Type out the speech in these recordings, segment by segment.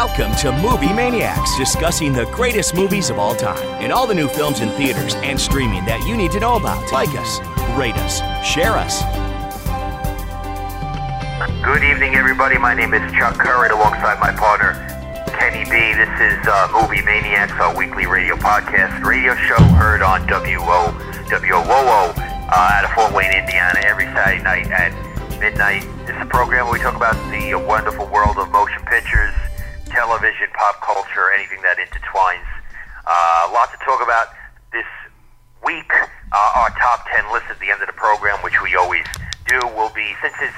Welcome to Movie Maniacs, discussing the greatest movies of all time and all the new films in theaters and streaming that you need to know about. Like us, rate us, share us. Good evening, everybody. My name is Chuck Curran alongside my partner, Kenny B. This is uh, Movie Maniacs, our weekly radio podcast, radio show heard on WO, WOO uh, out of Fort Wayne, Indiana, every Saturday night at midnight. This is a program where we talk about the wonderful world of motion pictures, television, pop culture, anything that intertwines. Uh, lot to talk about this week. Uh, our top 10 list at the end of the program, which we always do, will be, since it's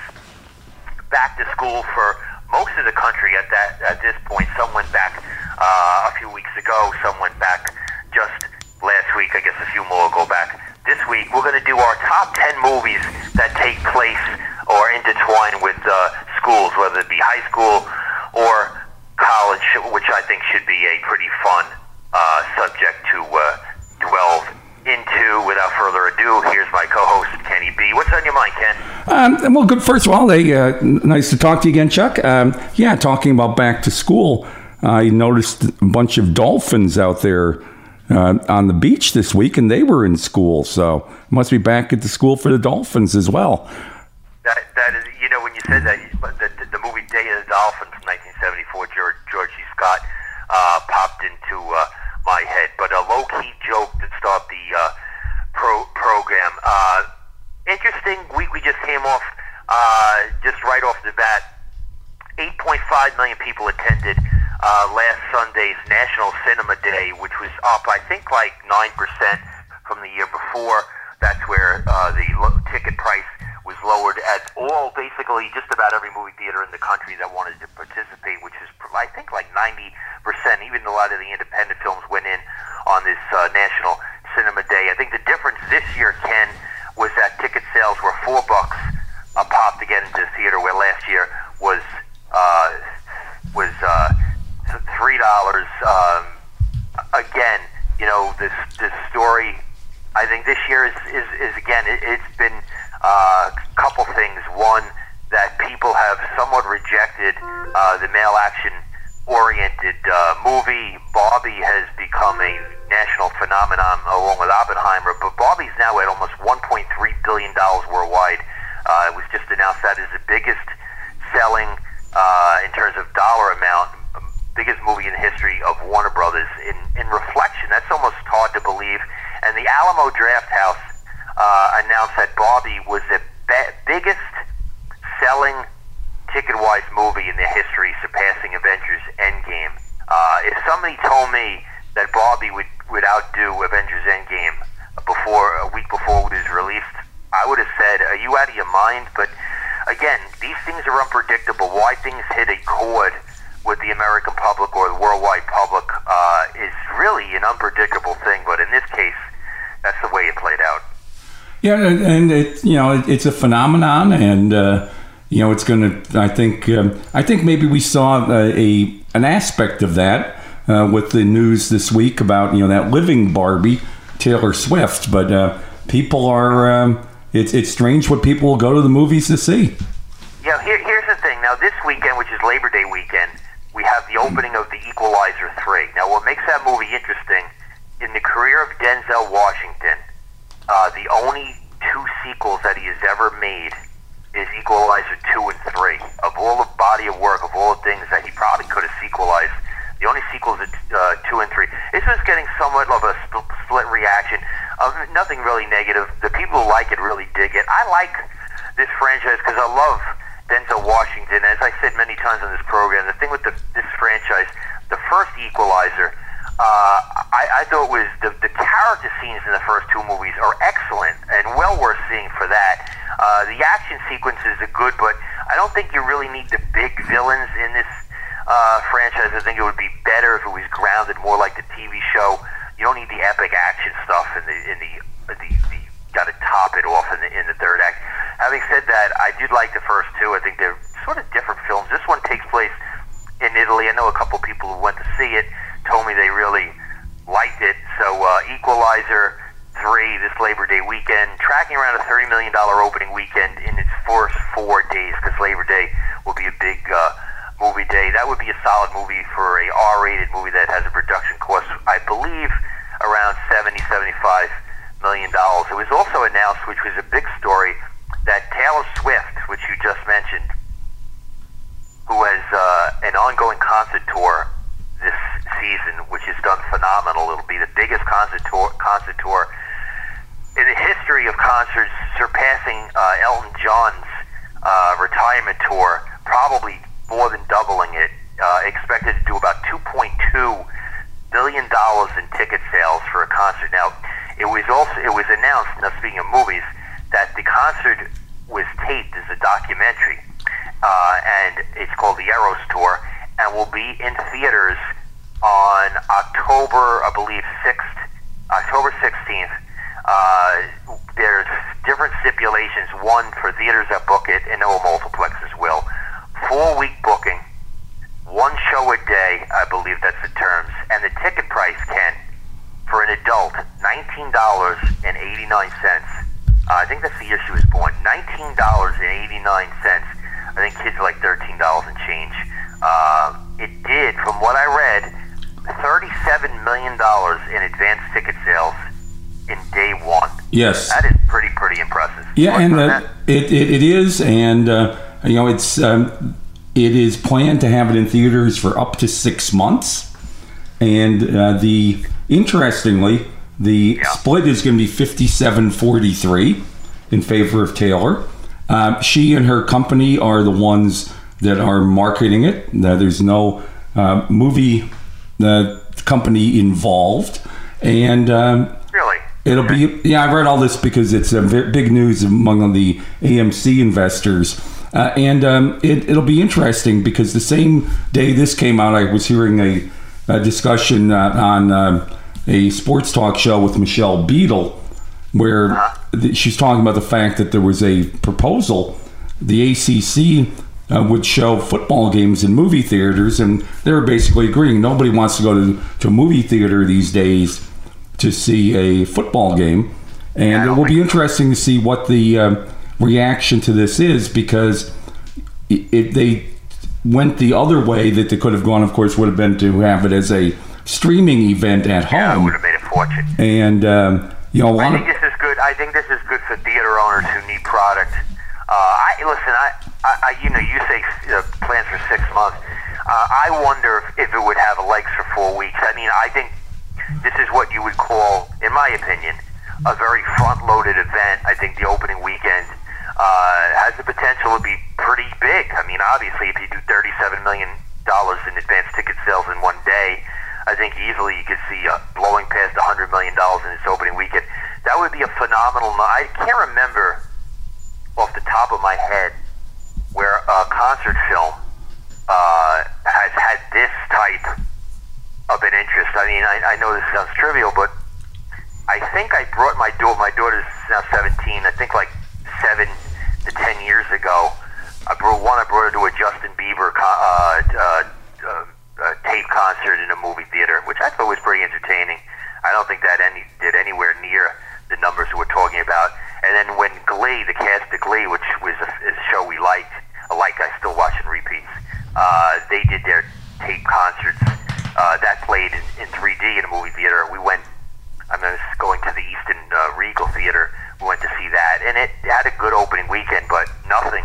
back to school for most of the country at that at this point. Some went back uh, a few weeks ago. Some went back just last week. I guess a few more go back this week. We're going to do our top 10 movies that take place or intertwine with uh, schools, whether it be high school or college, which I think should be a pretty fun uh, subject to uh, delve into. Without further ado, here's my co-host Kenny B. What's on your mind, Ken? Um, well, good. First of all, they, uh, nice to talk to you again, Chuck. Um, yeah, talking about back to school, I noticed a bunch of dolphins out there uh, on the beach this week, and they were in school, so must be back at the school for the dolphins as well. That that is, you know, when you said that, the, the, movie Day of the Dolphin from 1974, George, C. Scott uh, popped into uh, my head. But a low key joke to start the uh, pro program. Uh, interesting week we just came off, uh, just right off the bat. 8.5 million people attended uh, last Sunday's National Cinema Day, which was up, I think, like 9% from the year before. That's where uh, the ticket price was lowered at all, basically, just about every movie theater in the country that wanted to participate, which is, I think, like 90%. Even a lot of the independent films went in on this uh, National Cinema Day. I think the difference this year, Ken, was that ticket sales were four bucks a pop to get into the theater, where last year was uh, was uh, three dollars. Um, again, you know, this this story. I think this year is is, is again. It, it's been uh, couple things. One that people have somewhat rejected uh, the male action oriented uh, movie. Barbie has become a national phenomenon along with Oppenheimer, but Barbie's now at almost 1.3 billion dollars worldwide. Uh, it was just announced that is the biggest selling uh, in terms of dollar amount, biggest movie in the history of Warner Brothers. In in reflection, that's almost hard to believe. And the Alamo Drafthouse uh, announced that Barbie was the be- biggest selling ticket-wise movie in the history, surpassing Avengers Endgame. Uh, if somebody told me that Barbie would, would outdo Avengers Endgame before a week before it was released, I would have said, "Are you out of your mind?" But again, these things are unpredictable. Why things hit a chord with the American public or the worldwide public uh, is really an unpredictable thing. But in this case, that's the way it played out. Yeah, and it you know it's a phenomenon, and uh, you know it's going to. I think um, I think maybe we saw a, a an aspect of that uh, with the news this week about you know that living Barbie, Taylor Swift. But uh, people are. Um, it's it's strange what people will go to the movies to see. Yeah, here, here's the thing. Now, this weekend, which is Labor Day weekend, we have the opening of The Equalizer 3. Now, what makes that movie interesting, in the career of Denzel Washington, uh, the only two sequels that he has ever made is Equalizer 2 and 3. Of all the body of work, of all the things that he probably could have sequelized, the only sequels are uh, 2 and 3. This was getting somewhat of a spl- split reaction. Uh, nothing really negative. The people who like it really dig it. I like this franchise because I love Denzel Washington. As I said many times on this program, the thing with the, this franchise, the first Equalizer, uh, I, I thought was the, the character scenes in the first two movies are excellent and well worth seeing for that. Uh, the action sequences are good, but I don't think you really need the big villains in this uh, franchise. I think it would be better if it was grounded more like the TV show. You don't need the epic action stuff in the in the the, the got to top it off in the in the third act. Having said that, I did like the first two. I think they're sort of different films. This one takes place in Italy. I know a couple people who went to see it told me they really liked it. So uh, Equalizer three this Labor Day weekend, tracking around a thirty million dollar opening weekend in its first four days because Labor Day will be a big uh, movie day. That would be a solid movie for a R-rated movie that has a production cost, I believe, around 70, 75 million dollars. It was also announced, which was a big story, that Taylor Swift, which you just mentioned, who has uh, an ongoing concert tour this season, which has done phenomenal. It'll be the biggest concert tour, concert tour in the history of concerts, surpassing uh, Elton John's uh, retirement tour, probably more than doubling it. Uh, expected to do about 2.2 billion dollars in ticket sales for a concert. Now, it was also it was announced. Now, speaking of movies, that the concert was taped as a documentary, uh, and it's called the Eras Tour, and will be in theaters on October, I believe, 6th, October 16th. Uh, there's different stipulations. One, for theaters that book it, and no multiplexes will. Four week booking, one show a day, I believe that's the terms. And the ticket price, Ken, for an adult, $19.89. Uh, I think that's the year she was born. $19.89 I think kids are like thirteen dollars and change. Uh, it did, from what I read, thirty-seven million dollars in advance ticket sales in day one. Yes, that is pretty pretty impressive. Yeah, and uh, it, it, it is, and uh, you know it's um, it is planned to have it in theaters for up to six months, and uh, the interestingly the Yeah. split is going to be 57-43 in favor of Taylor. Uh, she and her company are the ones that are marketing it. There's no uh, movie uh, company involved, and. Um, Really? It'll be yeah. I read all this because it's a ve- big news among the AMC investors, uh, and um, it, it'll be interesting because the same day this came out, I was hearing a, a discussion uh, on uh, a sports talk show with Michelle Beadle, where th- she's talking about the fact that there was a proposal, the ACC. Uh, would show football games in movie theaters, and they were basically agreeing. Nobody wants to go to, to a movie theater these days to see a football game, and it will be interesting to see what the uh, reaction to this is because if they went the other way that they could have gone, of course, would have been to have it as a streaming event at home. Yeah, it would have made a fortune. and um, know, a I think this is good. I think this is good for theater owners who need product. Uh, I listen. I, I, I you know, you say uh, plans for six months. Uh, I wonder if, if it would have legs for four weeks. I mean, I think this is what you would call, in my opinion, a very front-loaded event. I think the opening weekend uh, has the potential to be pretty big. I mean, obviously, if you do thirty-seven million dollars in advance ticket sales in one day, I think easily you could see uh, blowing past hundred million dollars in its opening weekend. That would be a phenomenal. I can't remember off the top of my head where a concert film uh, has had this type of an interest. I mean, I, I know this sounds trivial, but I think I brought my daughter. My daughter's now 17. I think like seven to ten years ago, I brought one. I brought her to a Justin Bieber uh, uh, uh, uh, tape concert in a movie theater, which I thought was pretty entertaining. I don't think that any did anywhere near the numbers we're talking about. And then when Glee, the cast of Glee, which was a, a show we liked, a like I still watch in repeats, uh, they did their tape concerts. Uh, that played in, in 3D in a movie theater. We went I mean, going to the Easton uh, Regal Theater. We went to see that, and it had a good opening weekend, but nothing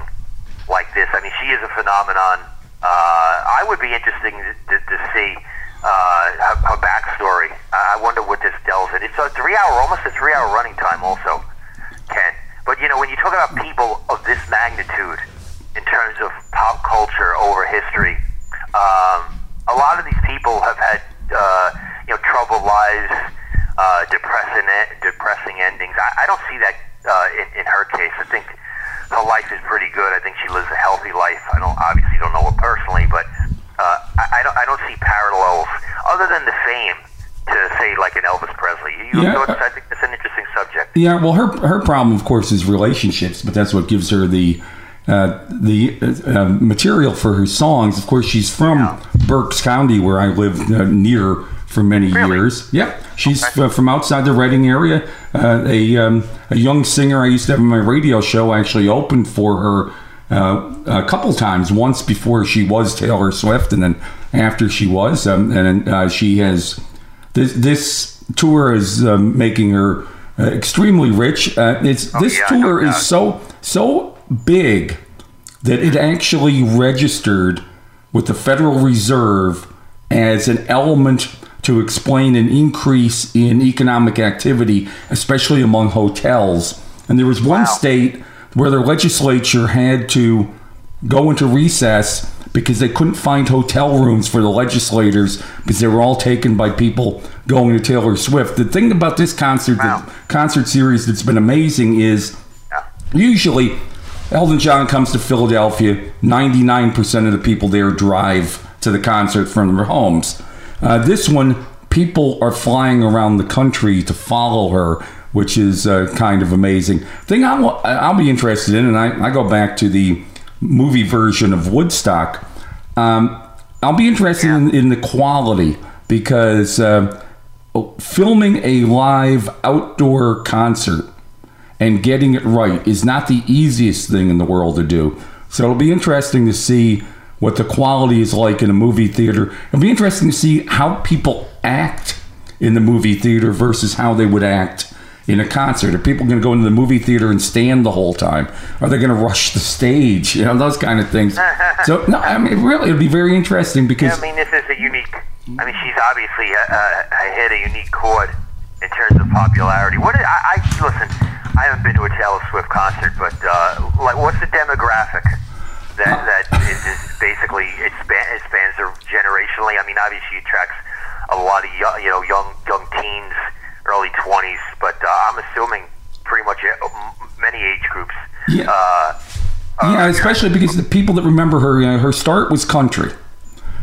like this. I mean, she is a phenomenon. Uh, I would be interested to, to, to see uh, her, her backstory. I wonder what this delves in. It's a three-hour, almost a three-hour running time, also, Ken. But you know, when you talk about people of this magnitude in terms of pop culture over history, um, a lot of these people have had uh, you know troubled lives, uh, depressing depressing endings. I, I don't see that uh, in, in her case. I think her life is pretty good. I think she lives a healthy life. I don't obviously don't know her personally, but uh, I, I don't I don't see parallels other than the fame to say like an Elvis Presley. You, Yeah. so it's, I think it's an interesting subject. Yeah, well, her her problem, of course, is relationships, but that's what gives her the uh, the uh, uh, material for her songs. Of course, she's from Yeah. Berks County, where I lived uh, near for many Really? years. Yep, she's uh, from outside the Reading area. Uh, a um, a young singer I used to have on my radio show actually opened for her uh, a couple times. Once before she was Taylor Swift, and then after she was, um, and uh, she has this this tour is um, making her uh, extremely rich. Uh, it's Oh, this yeah, tour is so so big that it actually registered with the Federal Reserve as an element to explain an increase in economic activity, especially among hotels. And there was one Wow. state where their legislature had to go into recess because they couldn't find hotel rooms for the legislators because they were all taken by people going to Taylor Swift. The thing about this concert, Wow. the concert series that's been amazing is usually Elton John comes to Philadelphia, 99% of the people there drive to the concert from their homes. Uh, this one, people are flying around the country to follow her, which is uh, kind of amazing. Thing I'll, I'll be interested in, and I, I go back to the movie version of Woodstock. Um, I'll be interested in, in the quality because uh, filming a live outdoor concert and getting it right is not the easiest thing in the world to do. So it'll be interesting to see what the quality is like in a movie theater. It'll be interesting to see how people act in the movie theater versus how they would act in a concert. Are people going to go into the movie theater and stand the whole time? Are they going to rush the stage? You know, those kind of things. so, no, I mean, really, it'll be very interesting because I mean, this is a unique. I mean, she's obviously uh, uh, hit a unique chord in terms of popularity. What I, I listen. I haven't been to a Taylor Swift concert, but uh, like, what's the demographic that that is, is basically it, span, it spans generationally? I mean, obviously, she attracts a lot of young, you know, young young teens, early twenties, but uh, I'm assuming pretty much uh, many age groups. Yeah. Uh, Yeah, especially because the people that remember her, you know, her start was country,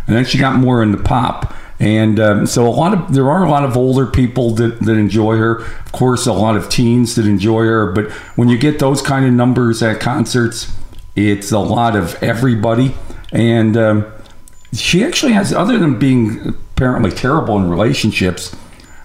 and then she got more into pop, and um, so a lot of there are a lot of older people that, that enjoy her. Of course, a lot of teens that enjoy her. But when you get those kind of numbers at concerts, it's a lot of everybody, and um, she actually has, other than being apparently terrible in relationships.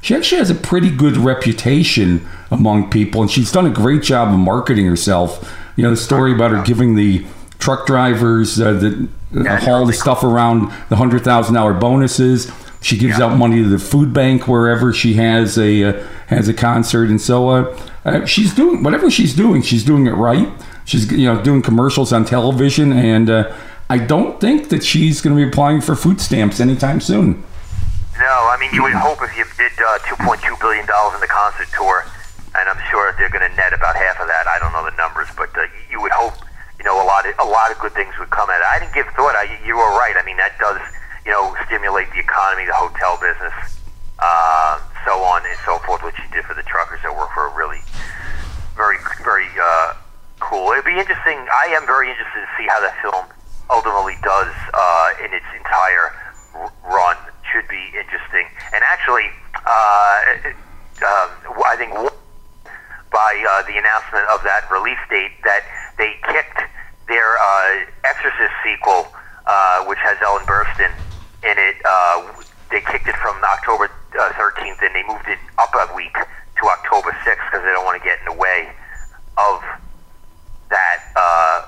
She actually has a pretty good reputation among people, and she's done a great job of marketing herself. You know, the story about her giving the truck drivers uh, that uh, haul the stuff around the hundred thousand dollar bonuses. She gives out money to the food bank wherever she has a uh, has a concert, and so uh, uh, she's doing whatever she's doing. She's doing it right. She's you know doing commercials on television, and uh, I don't think that she's going to be applying for food stamps anytime soon. No, I mean you would hope if you did uh, 2.2 billion dollars in the concert tour, and I'm sure they're going to net about half of that. I don't know the numbers, but uh, you would hope you know a lot of a lot of good things would come it. I didn't give thought. I, you were right. I mean that does you know stimulate the economy, the hotel business, uh, so on and so forth. What she did for the truckers that work for her really, very very uh, cool. It'd be interesting. I am very interested to see how that film ultimately does uh, in its entire r- run. Should be interesting. And actually, uh, um, I think by uh, the announcement of that release date that they kicked their uh, Exorcist sequel, uh, which has Ellen Burstyn in it. Uh, they kicked it from October uh, 13th and they moved it up a week to October 6th because they don't want to get in the way of that uh,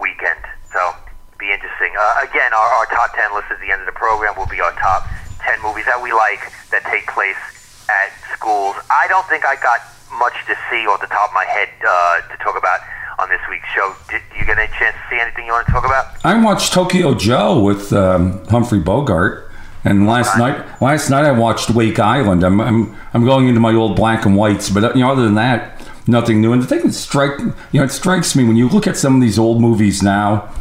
weekend. So be interesting. Uh, again, our, our top 10 list at the end of the program will be our top 10 movies that we like that take place at schools. I don't think I got much to see off the top of my head uh, to talk about on this week's show. Did you get a chance to see anything you want to talk about? I watched Tokyo Joe with um, Humphrey Bogart, and last night, last night I watched Wake Island. I'm, I'm, I'm going into my old black and whites, but uh, you know, other than that, nothing new. And the thing that strike, you know, it strikes me when you look at some of these old movies now,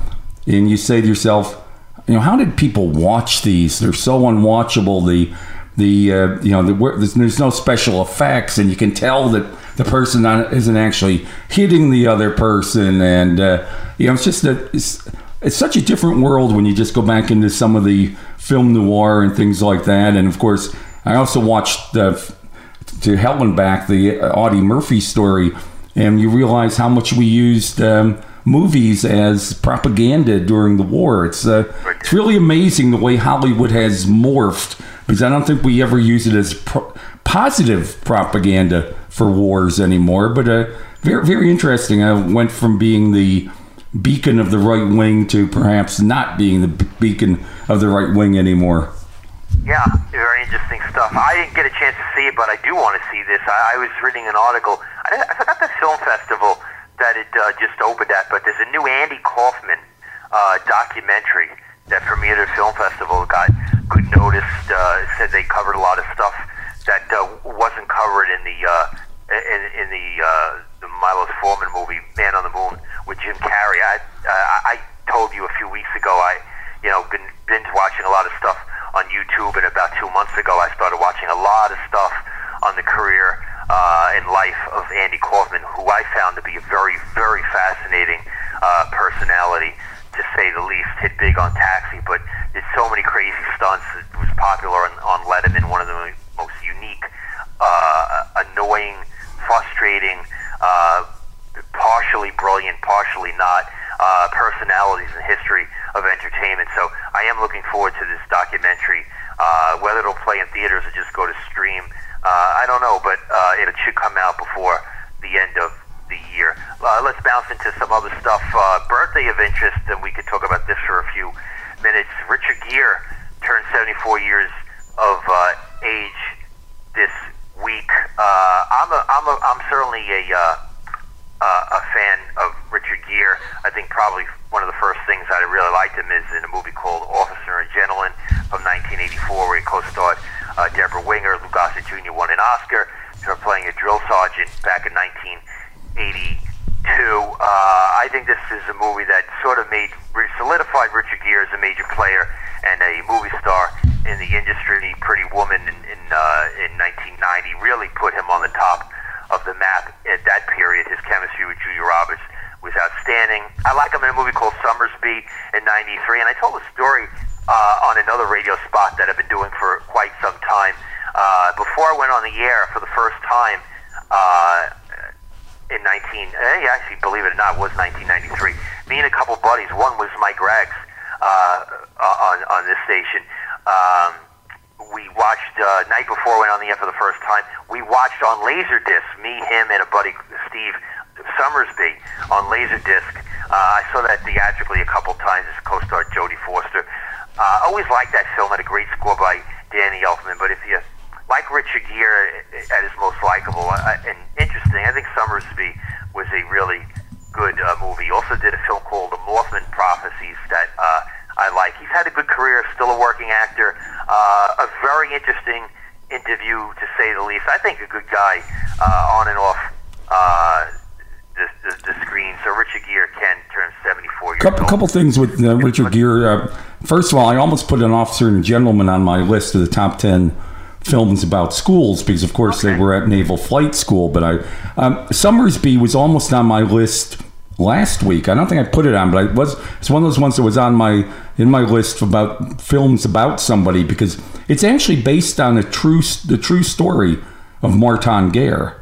and you say to yourself, you know, how did people watch these? They're so unwatchable. The the uh, you know the, there's, there's no special effects, and you can tell that the person on, isn't actually hitting the other person, and uh, you know it's just a it's, it's such a different world when you just go back into some of the film noir and things like that. And of course, I also watched uh, to hell and back the Audie Murphy story, and you realize how much we used um, movies as propaganda during the war. It's uh, it's really amazing the way Hollywood has morphed because I don't think we ever use it as pro- positive propaganda for wars anymore. But uh, very very interesting. I went from being the beacon of the right wing to perhaps not being the beacon of the right wing anymore. Yeah, very interesting stuff. I didn't get a chance to see it, but I do want to see this. I, I was reading an article. I, I forgot the film festival that it uh, just opened at, but there's a new Andy Kaufman uh, documentary that premiered at Film Festival. Got good notice. Uh, said they covered a lot of stuff that uh, wasn't covered in the uh, in, in the uh, the Milos Forman movie Man on the Moon with Jim Carrey. I uh, I told you a few weeks ago. I you know been binge watching a lot of stuff on YouTube, and about two months ago, I started watching a lot of stuff on the career uh, and life of Andy Kaufman, who I found to be a very, very fascinating uh, personality, to say the least. Hit big on Taxi, but did so many crazy stunts. It was popular on, on Letterman, one of the most unique, uh, annoying, frustrating, uh, partially brilliant, partially not uh, personalities in history of entertainment. So I am looking forward to this documentary. Uh, whether it'll play in theaters or just go to stream, uh, I don't know, but uh, it should come out before the end of the year. Uh, let's bounce into some other stuff. Uh, birthday of interest, and we could talk about this for a few minutes. Richard Gere turned 74 years of uh, age this week. Uh, I'm a, I'm a, I'm certainly a uh, uh, a fan of Richard Gere. I think probably one of the first things I really liked him is in a movie called Officer and Gentleman from 1984, where he co-starred uh, Debra Winger. Lou Gossett Jr. won an Oscar for playing a drill sergeant back in 1982. Uh, I think this is a movie that sort of made solidified Richard Gere as a major player and a movie star in the industry. Pretty Woman in in, uh, in 1990 really put him on the top of the map at that period. His chemistry with Julia Roberts was outstanding. I like him in a movie called Sommersby in '93, and I told a story uh, on another radio spot that I've been doing for quite some time. Uh, before I went on the air for the first time uh, in 19, eh, actually, believe it or not, it was 1993. Me and a couple buddies. One was Mike Rags uh, on on this station. Um, we watched uh, night before we went on the air for the first time. We watched on Laserdisc. Me, him, and a buddy Steve Sommersby on Laserdisc. Uh, I saw that theatrically a couple times. As co-star Jodie Foster. Uh, always liked that film. Had a great score by Danny Elfman. But if you like Richard Gere at his most likable uh, and interesting, I think Sommersby was a really good uh, movie. Also did a film called The Mothman Prophecies that. Uh, I like. He's had a good career, still a working actor. Uh, a very interesting interview, to say the least. I think a good guy uh, on and off uh, the, screen. So Richard Gere can turn 74 years couple, old. couple things with uh, Richard Gere. Uh, first of all, I almost put an officer and a gentleman on my list of the top 10 films about schools because, of course, okay. they were at Naval Flight School. But I, um, Sommersby was almost on my list last week. I don't think I put it on, but I was. It's one of those ones that was on my in my list about films about somebody because it's actually based on a true the true story of Martin Guerre.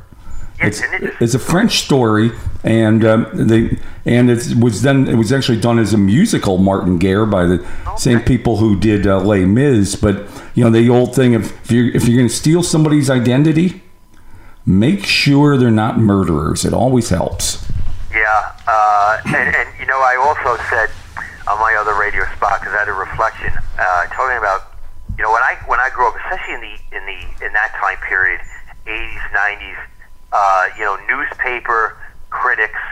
It's, it's a French story, and um, they and it was then it was actually done as a musical, Martin Guerre, by the okay. same people who did uh, Les Mis. But you know the old thing of if you're if you're going to steal somebody's identity, make sure they're not murderers. It always helps. Yeah, uh, and, and you know, I also said on my other radio spot because I had a reflection uh, talking about you know when I when I grew up, especially in the in the in that time period, 80s, 90s, uh, you know, newspaper critics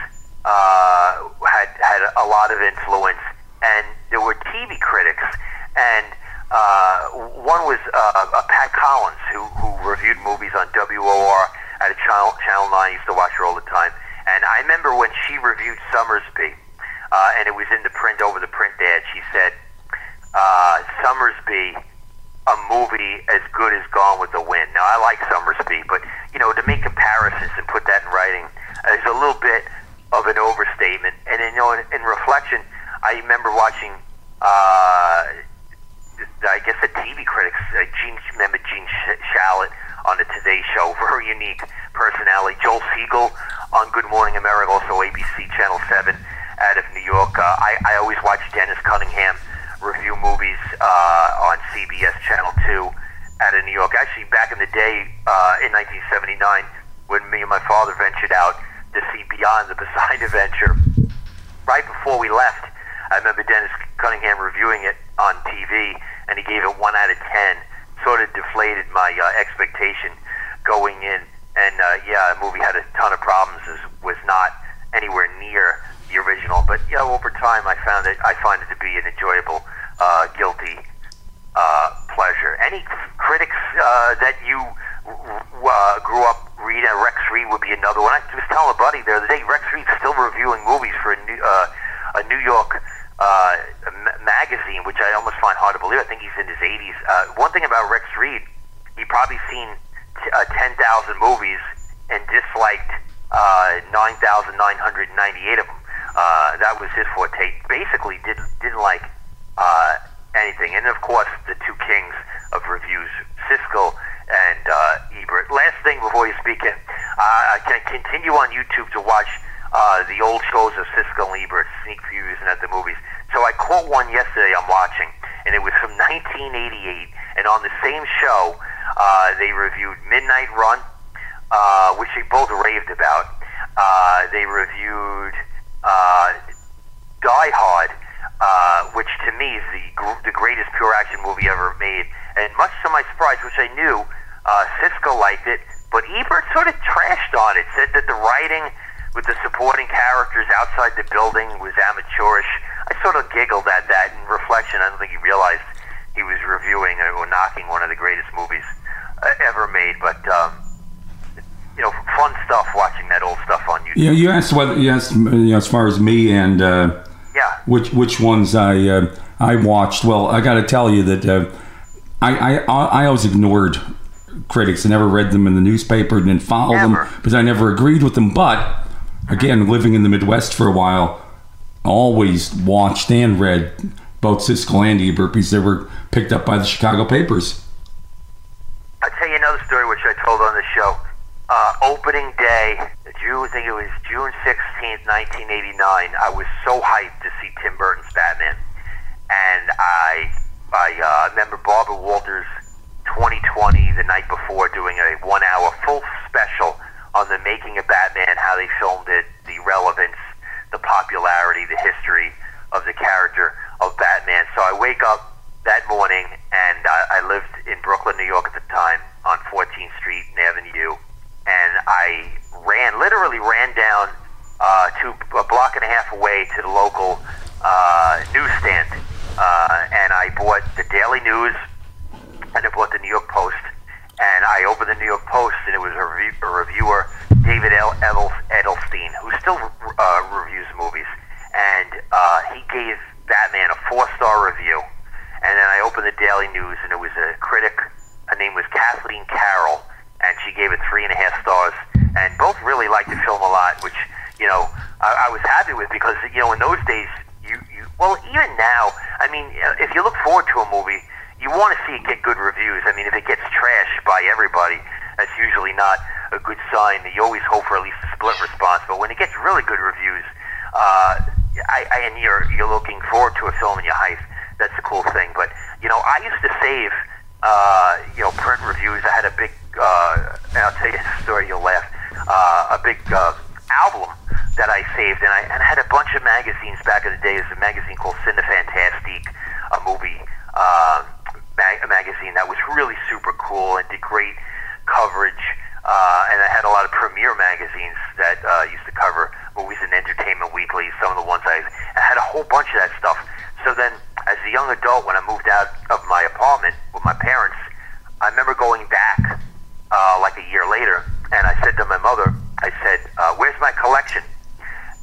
uh, had had a lot of influence, and there were TV critics, and uh, one was uh, Pat Collins who who reviewed movies on WOR at a channel Channel Nine. I used to watch her all the time and I remember when she reviewed Sommersby, uh, and it was in the print over the print ad. She said, uh, "Sommersby, a movie as good as Gone with the Wind." Now I like Sommersby, but you know to make comparisons and put that in writing is a little bit of an overstatement. And you know, in, in reflection, I remember watching. Uh, I guess the TV critics, uh, Gene, remember Gene Shalit on the Today Show, very unique personality. Joel Siegel on Good Morning America, also ABC Channel 7 out of New York. Uh, I, I always watch Dennis Cunningham review movies uh, on CBS Channel 2 out of New York. Actually, back in the day, uh, in 1979, when me and my father ventured out to see Beyond the Poseidon Adventure, right before we left, I remember Dennis Cunningham reviewing it on TV, and he gave it one out of ten. Sort of deflated my uh, expectation going in, and uh, yeah, the movie had a ton of problems. Was not anywhere near the original, but yeah, over time, I found it. I find it to be an enjoyable, uh, guilty uh, pleasure. Any critics uh, that you uh, grew up reading? Rex Reed would be another one. I was telling a buddy the other day. Rex Reed's still reviewing movies for a New, uh, a New York uh, magazine, which I almost find hard to believe. I think he's in his 80s. Uh, one thing about Rex Reed, he probably seen t- uh, 10,000 movies and disliked uh, 9,998 of them. Uh, that was his forte. Basically, didn't didn't like uh, anything. And of course, the two kings of reviews, Siskel and uh, Ebert. Last thing before you speak, in, uh, I can continue on YouTube to watch uh, the old shows of Siskel and Ebert, sneak previews and at the movies. So I caught one yesterday I'm watching, and it was from 1988. And on the same show, uh, they reviewed Midnight Run, uh, which they both raved about. Uh, they reviewed uh, Die Hard, uh, which to me is the gr- the greatest pure action movie ever made. And much to my surprise, which I knew, uh, Siskel liked it, but Ebert sort of trashed on it. Said that the writing with the supporting characters outside the building was amateurish. I sort of giggled at that. In reflection, I don't think he realized he was reviewing or knocking one of the greatest movies uh, ever made. But um, you know, fun stuff watching that old stuff on YouTube. Yeah, you asked whether you asked you know, as far as me and uh. Which which ones I uh, I watched. Well, I got to tell you that uh, I, I I always ignored critics. I never read them in the newspaper and didn't follow Never. them because I never agreed with them. But again, living in the Midwest for a while, always watched and read both Siskel and Ebert because they were picked up by the Chicago papers. I'll tell you another story which I told on the show. Uh, opening day, June, I think it was June 16th, 1989. I was so hyped to see Tim Burton's Batman. And I, I uh, remember Barbara Walters 2020, the night before, doing a one hour full special on the making of Batman, how they filmed it, the relevance, the popularity, the history of the character of Batman. So I wake up that morning, and I, I lived in Brooklyn, New York at the time, on 14th Street and Avenue, and I ran, literally ran down uh, to a block and a half away to the local uh, newsstand, uh, and I bought the Daily News, and I bought the New York Post, and I opened the New York Post, and it was a, review, a reviewer, David L. Edelstein, who still uh, reviews movies, and uh, he gave Batman a four-star review. And then I opened the Daily News, and it was a critic. Her name was Kathleen Carroll, and she gave it three and a half stars. And both really liked the film a lot, which you know I, I was happy with because you know in those days you, you well even now I mean if you look forward to a movie you want to see it get good reviews. I mean if it gets trashed by everybody that's usually not a good sign. You always hope for at least a split response, but when it gets really good reviews, uh, I, I, and you're you're looking forward to a film and you're hyped. That's a cool thing. But you know, I used to save uh, you know print reviews. I had a big, uh, and I'll tell you a story. You'll laugh. Uh, a big uh, album that I saved, and I and had a bunch of magazines back in the day. There's a magazine called Cinefantastique, a movie uh, mag- magazine that was really super cool and did great coverage. Uh, and I had a lot of premiere magazines that uh, used to cover movies and Entertainment Weekly. Some of the ones I, I had a whole bunch of that stuff. So then, as a young adult, when I moved out of my apartment with my parents, I remember going back uh, like a year later, and I said to my mother, I said, uh, "Where's my collection?"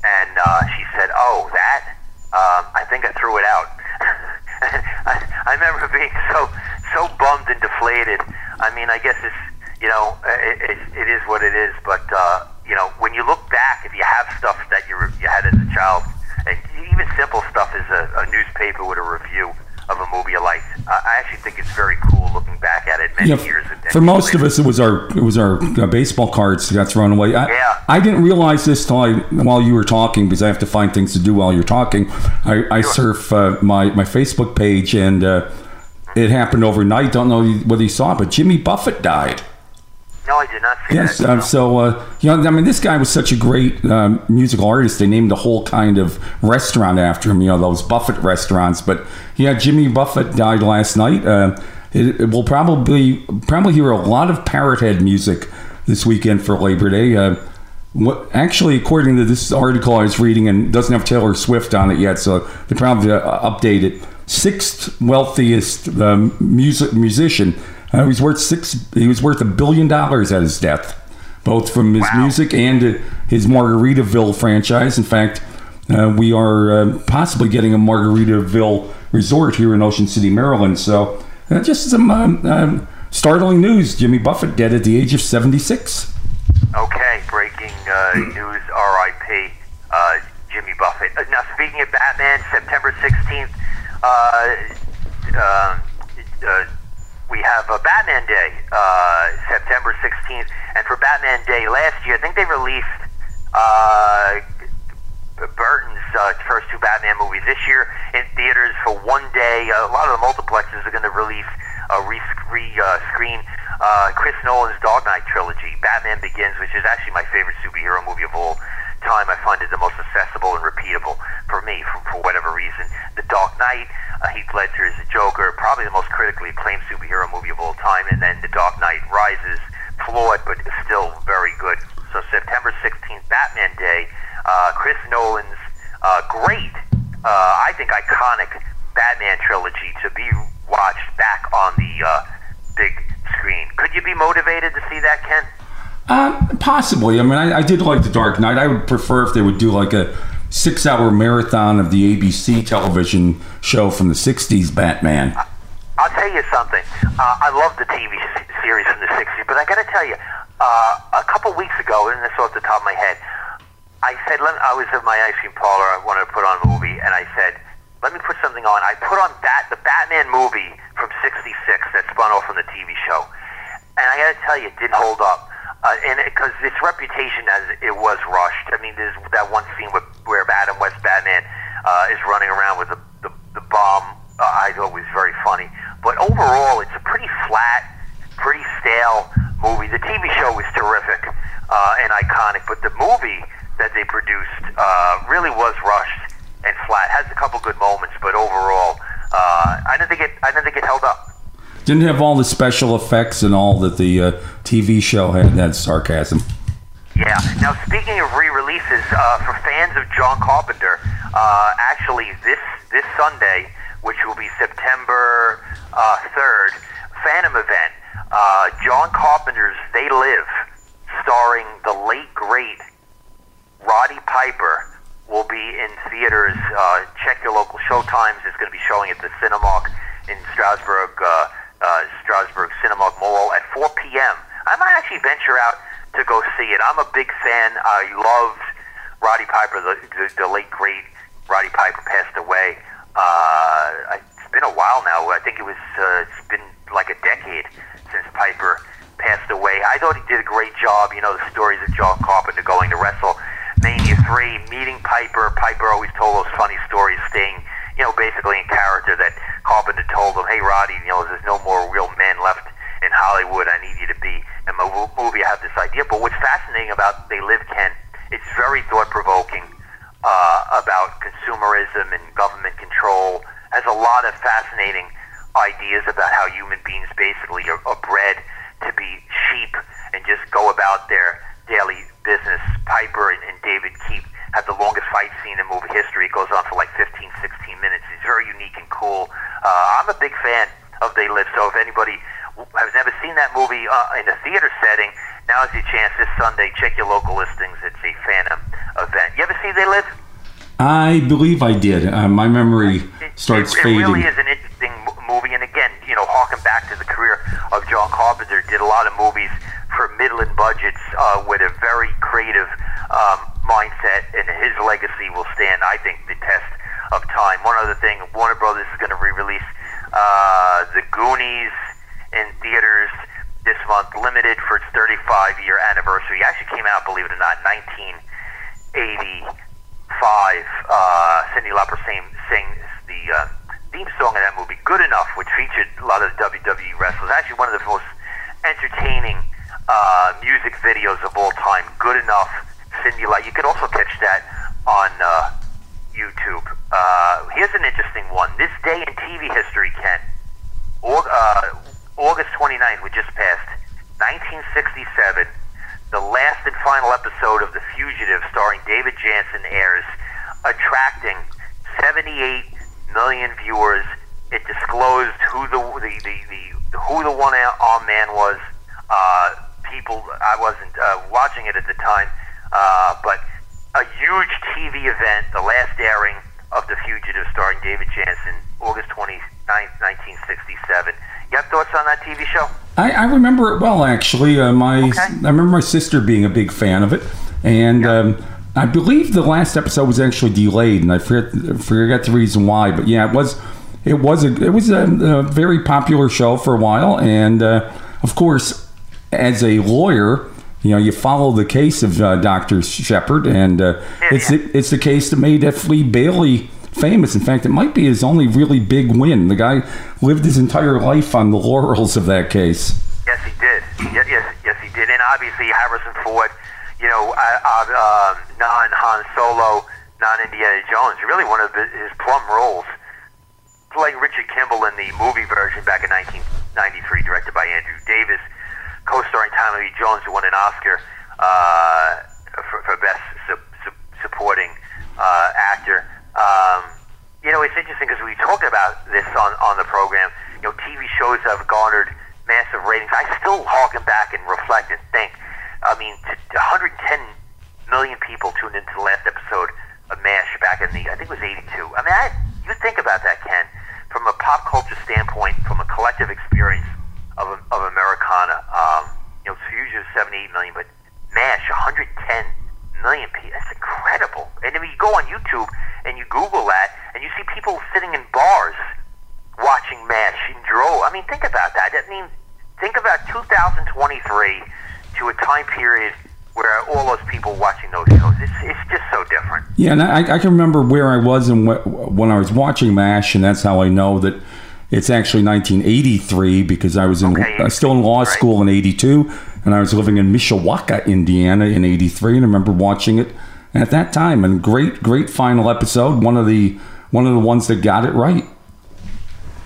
And uh, she said, "Oh, that? Um, I think I threw it out." I, I remember being so so bummed and deflated. I mean, I guess it's you know it, it, it is what it is. But uh, you know, when you look back, if you have stuff that you you had as a child, and even simple stuff as a, a newspaper with a review of a movie you liked, I I actually think it's very cool looking back at it many Yeah, years. and- for most of us, it was our it was our uh, baseball cards that got thrown away. I, Yeah. I didn't realize this till I, while you were talking because I have to find things to do while you're talking. I, I surf uh, my my Facebook page and uh, it happened overnight. Don't know whether you saw it, but Jimmy Buffett died. No, I did not see Yes, that. um, no. so uh, you know, I mean, this guy was such a great um, musical artist. They named a whole kind of restaurant after him. You know, those Buffett restaurants. But yeah, Jimmy Buffett died last night. Uh, it, it will probably probably hear a lot of Parrothead music this weekend for Labor Day. Uh, what, actually, according to this article I was reading, and doesn't have Taylor Swift on it yet, so they probably uh, update it. Sixth wealthiest um, music musician. Uh, he was worth six. He was worth a billion dollars at his death, both from his Wow. music and uh, his Margaritaville franchise. In fact, uh, we are uh, possibly getting a Margaritaville resort here in Ocean City, Maryland. So, uh, just some um, um, startling news: Jimmy Buffett dead at the age of seventy-six. Okay, breaking uh, news. R.I.P. Uh, Jimmy Buffett. Uh, now, speaking of Batman, September sixteenth. We have a Batman Day, uh, September 16th. And for Batman Day last year, I think they released uh, Burton's uh, first two Batman movies this year in theaters for one day. a lot of the multiplexes are going to release a re, re uh, screen uh, Chris Nolan's Dark Knight trilogy. Batman Begins, which is actually my favorite superhero movie of all time. I find it the most accessible and repeatable for me, for, for whatever reason. The Dark Knight, uh, Heath Ledger's Joker, probably the most critically acclaimed superhero movie of all time, and then The Dark Knight Rises, flawed but still very good. So September 16th, Batman Day, uh, Chris Nolan's uh, great, uh, I think iconic Batman trilogy to be watched back on the uh, big screen. Could you be motivated to see that, Ken? Um, possibly. I mean, I, I did like The Dark Knight. I would prefer if they would do like a six-hour marathon of the ABC television show from the '60s Batman. I'll tell you something. Uh, I love the TV series from the 60s, but I got to tell you, uh, a couple weeks ago, and this off the top of my head, I said, let I was at my ice cream parlor, I wanted to put on a movie, and I said, let me put something on. I put on Bat, the Batman movie from 66 that spun off from the TV show. And I got to tell you, it didn't hold up. Uh, and because its reputation as it was rushed. I mean, there's that one scene with, where Adam West Batman uh, is running around with the, the, the bomb. Uh, I thought was very funny. But overall, it's a pretty flat, pretty stale movie. The TV show was terrific uh, and iconic, but the movie that they produced uh, really was rushed and flat. Has a couple good moments, but overall, uh, I didn't think it. I didn't think it held up. Didn't have all the special effects and all that the uh, TV show had. That's sarcasm. Yeah. Now, speaking of re-releases, uh, for fans of John Carpenter, uh, actually this this Sunday, which will be September uh, third, Phantom event, uh, John Carpenter's They Live, starring the late great Roddy Piper, will be in theaters. Uh, check your local showtimes. It's going to be showing at the Cinemark in Stroudsburg, uh, uh, Stroudsburg Cinemark Mall at 4 p.m. I might actually venture out to go see it. I'm a big fan. I loved Roddy Piper, the, the, the late great Roddy Piper passed away. Uh, it's been a while now. I think it was. Uh, it's been like a decade since Piper passed away. I thought he did a great job. You know the stories of John Carpenter going to wrestle Mania 3, meeting Piper. Piper always told those funny stories, staying, you know, basically in character that Carpenter told him, hey, Roddy, you know, there's no more real men left in Hollywood. I need you to be in my movie. I have this idea. But what's fascinating about They Live, Ken, it's very thought-provoking uh, about consumerism and government control. Has a lot of fascinating ideas about how human beings basically are, are bred to be sheep and just go about their daily business. Piper and, and David Keith have the longest fight scene in movie history. It goes on for like 15, 16 minutes. It's very unique and cool. Uh, I'm a big fan of They Live, so if anybody has never seen that movie uh, in a theater setting, now is your chance this Sunday. Check your local listings. It's a Phantom event. You ever see They Live? I believe I did. Uh, my memory starts it, it fading. really is an interesting mo- movie, and again, you know, harken back to the career of John Carpenter, did a lot of movies for middling budgets uh, with a very creative um, mindset, and his legacy will stand, I think, the test of time. One other thing, Warner Brothers is going to re-release uh, The Goonies in theaters this month, limited for its 35-year anniversary. It actually came out, believe it or not, 1980 five, uh, Cyndi Lauper sing, sings the uh, theme song of that movie, "Good Enough," which featured a lot of WWE wrestlers. Actually, one of the most entertaining uh, music videos of all time. Good enough, Cindy Light. You could also catch that on uh, YouTube. Uh, here's an interesting one. This day in TV history, Ken. Aug- uh, August 29th, we just passed. 1967. The last and final episode of The Fugitive, starring David Janssen, airs, attracting 78 million viewers. It disclosed who the the, the, the who the one armed man was. Uh, people, I wasn't uh, watching it at the time, uh, but a huge TV event, the last airing of The Fugitive, starring David Janssen, August 29th, 1967. You have thoughts on that TV show? I, I remember it well, actually. Uh, my Okay. I remember my sister being a big fan of it, and um, I believe the last episode was actually delayed, and I forget forget the reason why. But yeah, it was it was a it was a, a very popular show for a while, and uh, of course, as a lawyer. You know, you follow the case of uh, Dr. Sheppard, and uh, it's yeah. the, it's the case that made F. Lee Bailey famous. In fact, it might be his only really big win. The guy lived his entire life on the laurels of that case. Yes, he did. Yes, yes, yes, he did. And obviously Harrison Ford, you know, uh, uh, um, non Han Solo, non Indiana Jones, really one of his his plum roles, playing Richard Kimble in the movie version back in 1993, directed by Andrew Davis, co-starring Tommy Lee Jones, who won an Oscar uh, for, for best su- su- supporting uh, actor. Um, you know, it's interesting because we talked about this on, on the program. You know, TV shows have garnered massive ratings. I still harken back and reflect and think. I mean, to, to 110 million people tuned into the last episode of MASH back in the, I think it was 82. I mean, I, you think about that, Ken, from a pop culture standpoint, from a collective experience of, of Americana. Um, you know, Fusion 78 million, but MASH 110 million people. That's incredible. And then you go on YouTube and you Google that, and you see people sitting in bars watching MASH in droves. I mean, think about that. I mean, think about 2023 to a time period where all those people watching those shows. It's, it's just so different. Yeah, and I, I can remember where I was and wh- when I was watching MASH, and that's how I know that it's actually 1983 because I was in Okay, uh, still in law right. school in 82, and I was living in Mishawaka, Indiana in 83, and I remember watching it at that time. And great, great final episode. One of the one of the ones that got it right.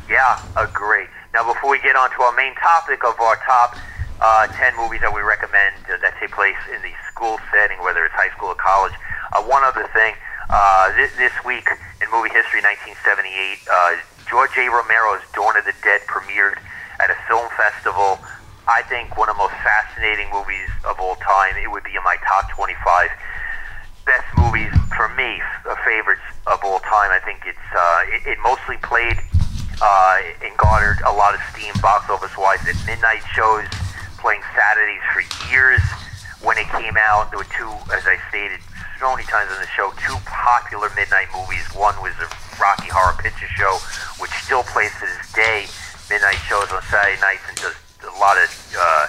Yeah, agree. Now, before we get on to our main topic of our top uh, 10 movies that we recommend uh, that take place in the school setting, whether it's high school or college, uh, one other thing. Uh, this, this week in movie history, 1978, uh, George A. Romero's Dawn of the Dead premiered at a film festival. I think one of the most fascinating movies of all time. It would be in my top 25 best movies for me, f- favorites of all time. I think it's uh, it, it mostly played uh, and garnered a lot of steam box office wise at midnight shows, playing Saturdays for years. When it came out, there were two, as I stated so many times on the show, two popular midnight movies. One was the Rocky Horror Picture Show, which still plays to this day. Midnight shows on Saturday nights and does a lot of uh,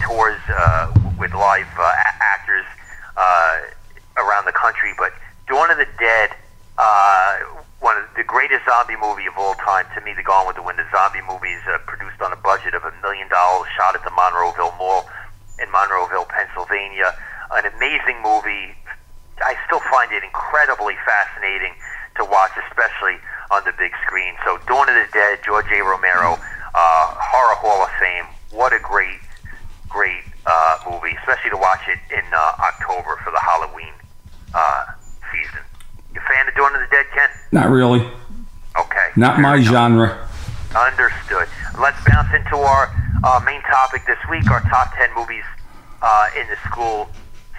tours uh, with live uh, actors uh, around the country. But Dawn of the Dead, uh, one of the greatest zombie movie of all time, to me, The Gone with the Wind. The zombie movie is uh, produced on a budget of a million dollars, shot at the Monroeville Mall in Monroeville, Pennsylvania. An amazing movie. I still find it incredibly fascinating to watch, especially on the big screen. So, Dawn of the Dead, George A. Romero, uh, Horror Hall of Fame. What a great, great uh, movie, especially to watch it in uh, October for the Halloween uh, season. You a fan of Dawn of the Dead, Ken? Not really. Okay. Not my genre. Understood. Let's bounce into our uh, main topic this week, our top 10 movies uh, in the school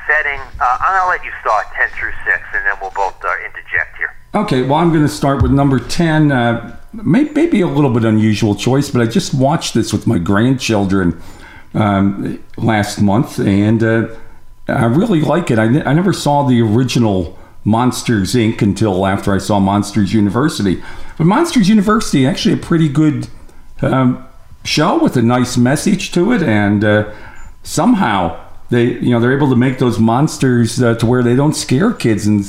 setting. Uh, I'm to let you start 10 through 6, and then we'll both uh, interject here. Okay, well, I'm going to start with number 10. Uh, may, maybe a little bit unusual choice, but I just watched this with my grandchildren um, last month, and uh, I really like it. I, I never saw the original Monsters Inc. until after I saw Monsters University. But Monsters University, actually, a pretty good um, show with a nice message to it, and uh, somehow they, you know, they're able to make those monsters uh, to where they don't scare kids, and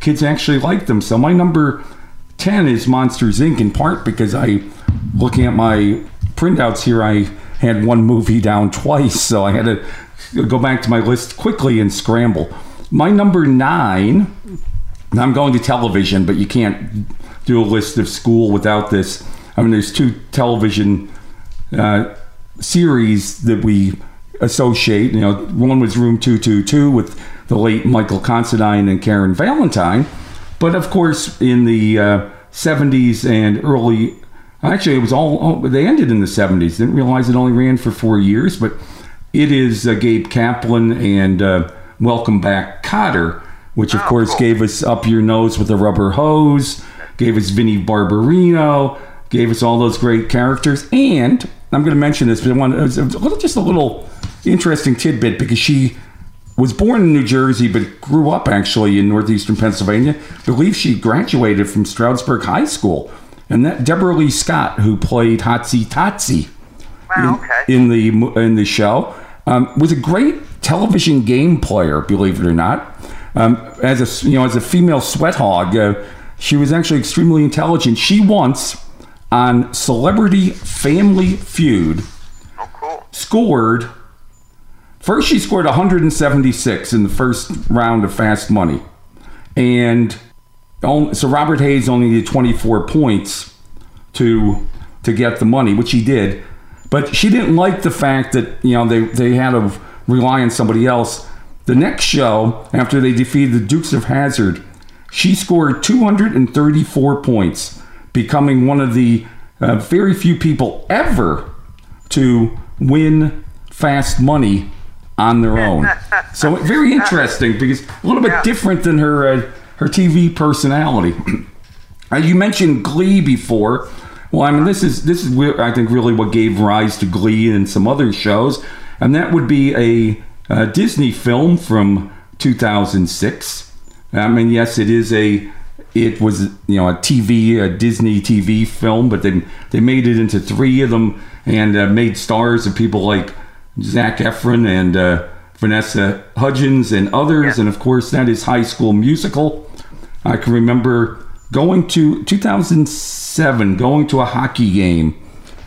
kids actually like them. So my number ten is Monsters Inc. In part because I, looking at my printouts here, I had one movie down twice, so I had to go back to my list quickly and scramble. My number nine, I'm going to television, but you can't do a list of school without this. I mean, there's two television uh, series that we associate. You know, one was Room 222 with the late Michael Constantine and Karen Valentine. But of course, in the uh, 70s and early, actually, it was all, they ended in the 70s. Didn't realize it only ran for four years, but it is uh, Gabe Kaplan and uh, Welcome Back Kotter, which of Oh, course cool. gave us Up Your Nose with a Rubber Hose, gave us Vinnie Barbarino, gave us all those great characters. And I'm going to mention this, but I want was a little, just a little interesting tidbit because she was born in New Jersey but grew up actually in northeastern Pennsylvania. believe she graduated from Stroudsburg High School. And that Debralee Scott, who played Hotsy Totsy Wow, in, okay. in the in the show, um, was a great television game player. Believe it or not, um, as a you know as a female sweat hog, uh, she was actually extremely intelligent. She once on Celebrity Family Feud oh, cool. scored. First, she scored 176 in the first round of Fast Money, and on- so Robert Hays only needed 24 points to to get the money, which he did. But she didn't like the fact that you know they they had to rely on somebody else. The next show, after they defeated the Dukes of Hazzard, she scored 234 points, becoming one of the uh, very few people ever to win fast money on their own. so very interesting because a little bit Yeah. different than her uh, her TV personality. Uh, you mentioned Glee before. Well, I mean, this is this is I think really what gave rise to Glee and some other shows, and that would be a, uh Disney film from 2006. I mean, yes, it is a it was you know a TV a Disney TV film, but they they made it into three of them and uh, made stars of people like Zac Efron and uh, Vanessa Hudgens and others, Yeah. and of course that is High School Musical. I can remember going to 2007, going to a hockey game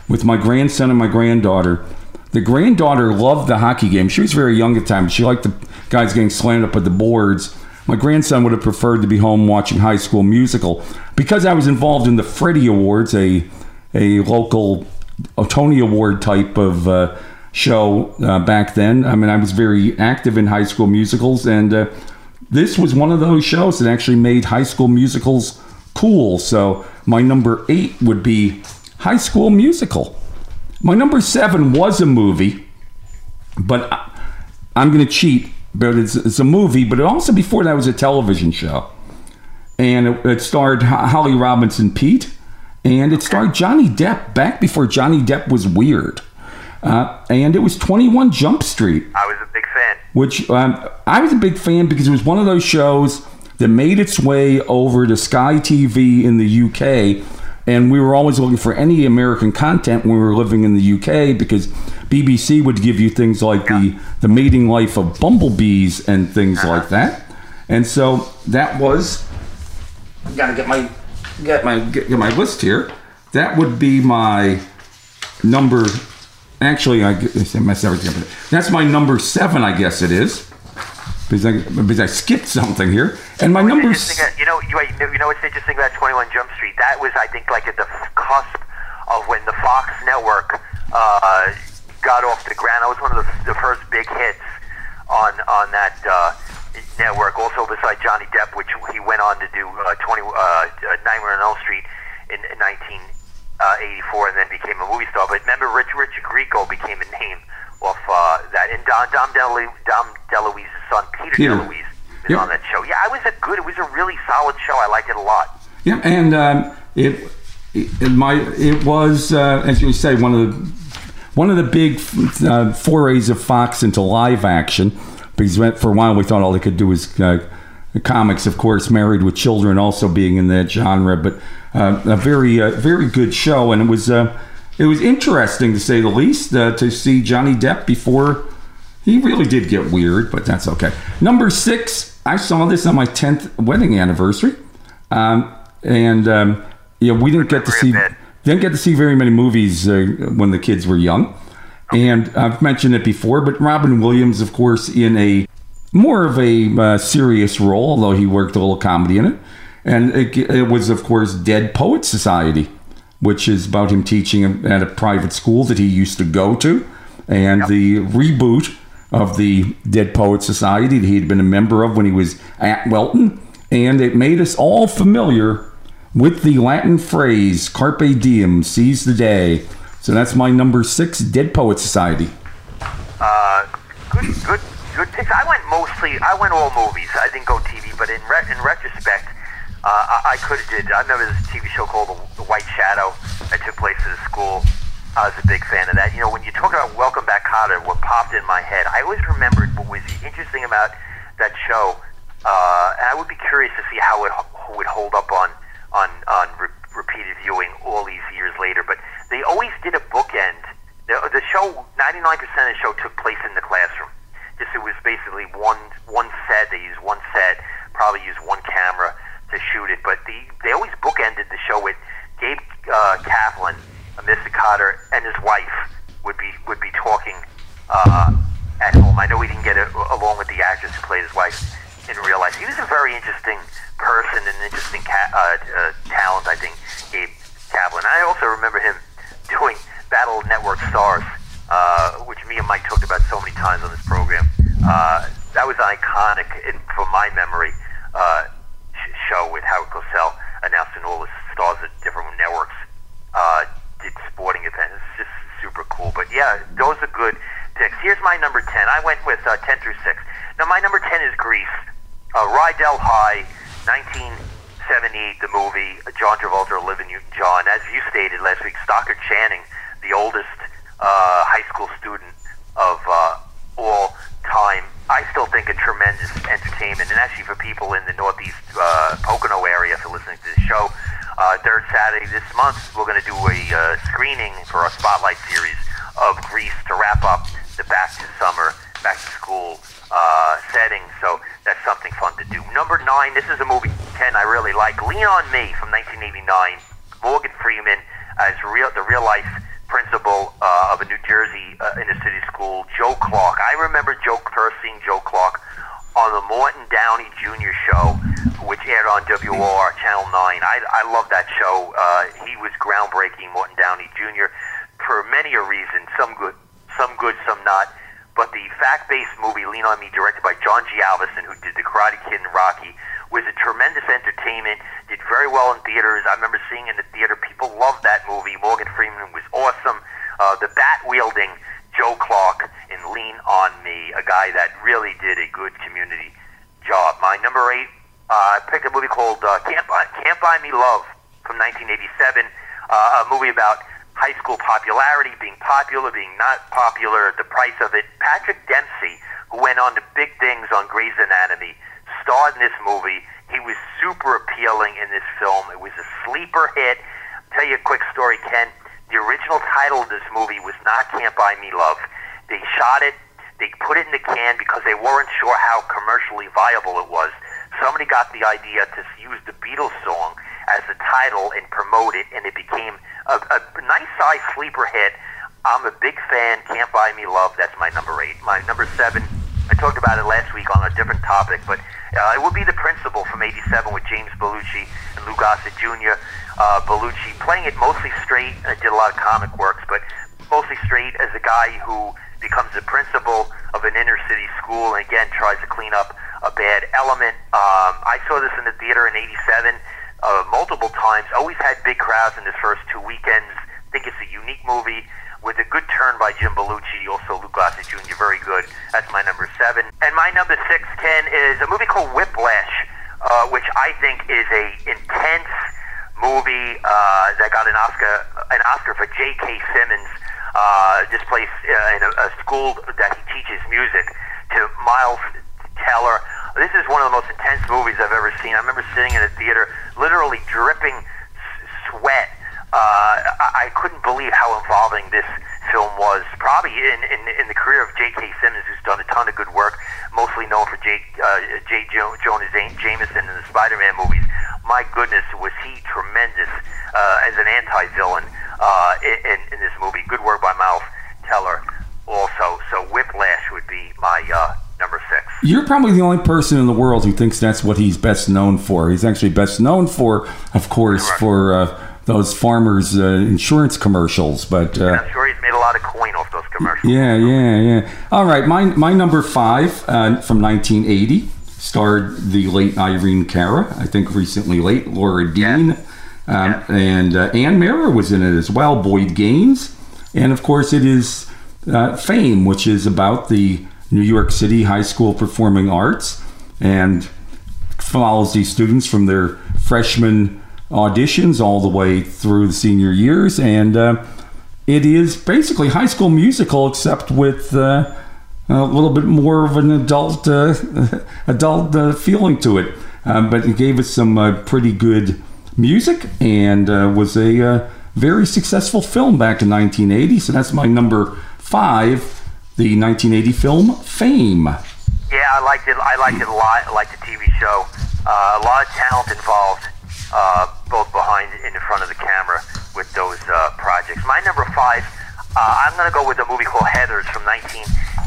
with my grandson and my granddaughter. The granddaughter loved the hockey game. She was very young at the time. She liked the guys getting slammed up at the boards. My grandson would have preferred to be home watching High School Musical because I was involved in the Freddie Awards, a a local Tony Award type of uh, show uh, back then. I mean, I was very active in High School Musicals, and uh, this was one of those shows that actually made High School Musicals cool. So my number eight would be High School Musical. My number seven was a movie, but I'm going to cheat. But it's, it's a movie, but it also before that was a television show, and it, it starred Holly Robinson Peete, and it starred Johnny Depp back before Johnny Depp was weird, uh, and it was 21 Jump Street I was a big fan. which um, I was a big fan because it was one of those shows that made its way over to Sky TV in the UK. And we were always looking for any American content when we were living in the UK because BBC would give you things like the, the mating life of bumblebees and things uh-huh. like that. And so that was. I gotta get my get my get, my list here. That would be my number. Actually, I, I messed everything up. That's my number seven, I guess it is, because I, because I skipped something here. And my number. Interesting, s- uh, you know, you, know, what's interesting about 21 Jump Street? That was, I think, like at the cusp of when the Fox network uh, got off the ground. That was one of the, the first big hits on on that uh, network. Also, beside Johnny Depp, which he went on to do uh, 20 uh, Nightmare on Elm Street in 1984, and then became a movie star. But remember, Rich Richard Grieco became a name off uh, that, and Dom Dom, DeLuise, Dom DeLuise's son, Peter, Peter. DeLuise, was Yep. on that show. Yeah, it was a good. It was a really solid show. I liked it a lot. Yeah, and um, it, it my it was uh, as you say one of the one of the big uh, forays of Fox into live action because for a while we thought all they could do was uh, comics. Of course, Married with Children also being in that genre, but uh, a very uh, very good show, and it was uh, it was interesting to say the least uh, to see Johnny Depp before. He really did get weird, but that's okay. Number six, I saw this on my 10th wedding anniversary. Um, and um, yeah, we didn't get to see didn't get to see very many movies uh, when the kids were young. And I've mentioned it before, but Robin Williams, of course, in a more of a uh, serious role, although he worked a little comedy in it. And it, it was, of course, Dead Poet Society, which is about him teaching at a private school that he used to go to. And Yep. the reboot of the Dead Poet Society that he had been a member of when he was at Welton. And it made us all familiar with the Latin phrase "Carpe diem," seize the day. So that's my number six, Dead Poet Society. Uh, good, good, good picks. I went mostly. I went all movies. I didn't go TV, but in re- in retrospect, I, I could have did. I remember this TV show called The, White Shadow that took place at a school. I was a big fan of that. You know, when you talk about Welcome Back, Kotter, what popped in my head, I always remembered what was interesting about that show. Uh, and I would be curious to see how it ho- would hold up on on on re- repeated viewing all these years later. But they always did a bookend. The, the show, 99% of the show took place in the classroom. Just it was basically one one set. They used one set, probably used one camera to shoot it. But the they always bookended the show with Gabe uh, Kaplan, Mr. Kotter, and his wife would be would be talking uh, at home. I know he didn't get a, along with the actress who played his wife in real life. He was a very interesting person and interesting ca- uh, uh, talent. I think Gabe Kaplan. I also remember him doing Battle Network Stars, uh, which me and Mike talked about so many times on this program. Uh, that was iconic in, from my memory. Uh, show with Howard Cosell announcing all the stars of different networks uh, did sporting events. It's just super cool. But yeah, those are good picks. Here's my number 10. I went with uh, 10 through 6. Now, my number 10 is Grease. Uh, Rydell High, 1978, the movie. John Travolta, Olivia Newton-John. As you stated last week, Stockard Channing, the oldest uh, high school student of uh, all time. I still think a tremendous entertainment, and actually for people in the Northeast uh, Pocono area, you're listening to the show, uh, third Saturday this month, we're going to do a uh, screening for our Spotlight series of Grease to wrap up the back to summer, back to school uh, setting. So that's something fun to do. Number nine, this is a movie 10 I really like. Lean on Me from 1989. Morgan Freeman as real the real life principal uh, of a New Jersey uh, inner city school, Joe Clark. I remember Joe first seeing Joe Clark Morton Downey Jr. show, which aired on WOR Channel 9. I, I love that show. Uh, he was groundbreaking, Morton Downey Jr., for many a reason, some good, some good, some not. But the fact-based movie Lean on Me, directed by John G. Avildsen, who did The Karate Kid and Rocky, was a tremendous entertainment. Did very well in theaters. I remember seeing it in the theater. People loved that movie. Morgan Freeman was awesome. Uh, the bat-wielding Joe Clark in Lean on Me, a guy that really did a good community job. My number eight, uh, I picked a movie called uh, Can't, Buy, Can't Buy Me Love from 1987, uh, a movie about high school popularity, being popular, being not popular, the price of it. Patrick Dempsey, who went on to big things on Grey's Anatomy, starred in this movie. He was super appealing in this film. It was a sleeper hit. tell you a quick story, Ken. The original title of this movie was not Can't Buy Me Love. They shot it, they put it in the can because they weren't sure how commercially viable it was. Somebody got the idea to use the Beatles song as the title and promote it, and it became a, a nice size sleeper hit. I'm a big fan. Can't Buy Me Love. That's my number eight. My number seven. I talked about it last week on a different topic, but uh, it would be the principal from '87 with James Belushi and Lou Gossett Jr. Uh, Belushi playing it mostly straight. I did a lot of comic works, but mostly straight as a guy who becomes the principal of an inner city school and again tries to clean up a bad element. Um, I saw this in the theater in '87 uh, multiple times. Always had big crowds in his first two weekends. I think it's a unique movie with a good turn by Jim Belushi, also Lou Gossett Jr. Very good. That's my number seven. And my number six, Ken, is a movie called Whiplash, uh, which I think is a intense movie uh, that got an Oscar an Oscar for J.K. Simmons. Uh, this place uh, in a, a school that he teaches music to Miles Teller. This is one of the most intense movies I've ever seen. I remember sitting in a theater, literally dripping sweat. Uh, I, I couldn't believe how involving this film was. Probably in, in, in the career of J.K. Simmons, who's done a ton of good work, mostly known for J. Uh, J. Jo- Zane- Jameson in the Spider-Man movies. My goodness, was he tremendous uh, as an anti-villain uh, in, in this movie. Good work by Miles Teller. also. So Whiplash would be my uh, number six. You're probably the only person in the world who thinks that's what he's best known for. He's actually best known for, of course, for uh, those farmers' uh, insurance commercials. But uh, I'm sure he's made a lot of coin off those commercials. Yeah, yeah, yeah. All right, my my number five uh, from 1980 starred the late Irene Cara. I think recently late Laura Dean. Yeah. Um, yeah. And uh, Anne Meara was in it as well, Boyd Gaines. And of course, it is uh, Fame, which is about the New York City High School Performing Arts and follows these students from their freshman auditions all the way through the senior years. And uh, it is basically High School Musical, except with uh, a little bit more of an adult uh, adult uh, feeling to it. Um, but it gave us some uh, pretty good music and uh, was a very successful film back in 1980. So that's my number five, the 1980 film Fame. Yeah, I liked it. I liked it a lot. I liked the TV show. Uh, a lot of talent involved, uh, both behind and in front of the camera with those uh, projects. My number five, uh, I'm going to go with a movie called Heathers from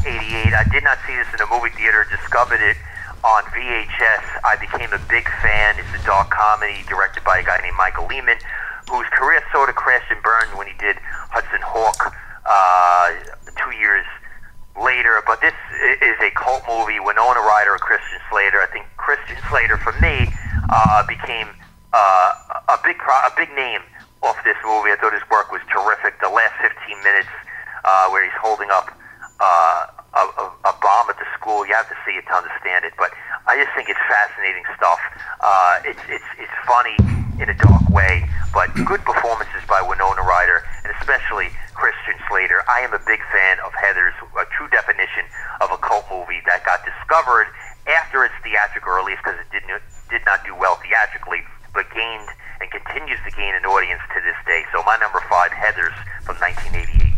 1988. I did not see this in a movie theater. Discovered it on VHS. I became a big fan. It's a dark comedy directed by a guy named Michael Lehmann whose career sort of crashed and burned when he did Hudson Hawk uh, two years later. But this is a cult movie. Winona Ryder Christian Slater. I think Christian Slater, for me, uh, became uh, a big pro- a big name off this movie. I thought his work was terrific. The last 15 minutes uh, where he's holding up uh, a, a, a bomb at the school, you have to see it to understand it. But I just think it's fascinating stuff. Uh, it's it's it's funny in a dark way, but good performances by Winona Ryder and especially Christian Slater. I am a big fan of Heathers, a true definition of a cult movie that got discovered after its theatrical release because it didn't did not do well theatrically, but gained and continues to gain an audience to this day. So my number five, Heathers from 1988.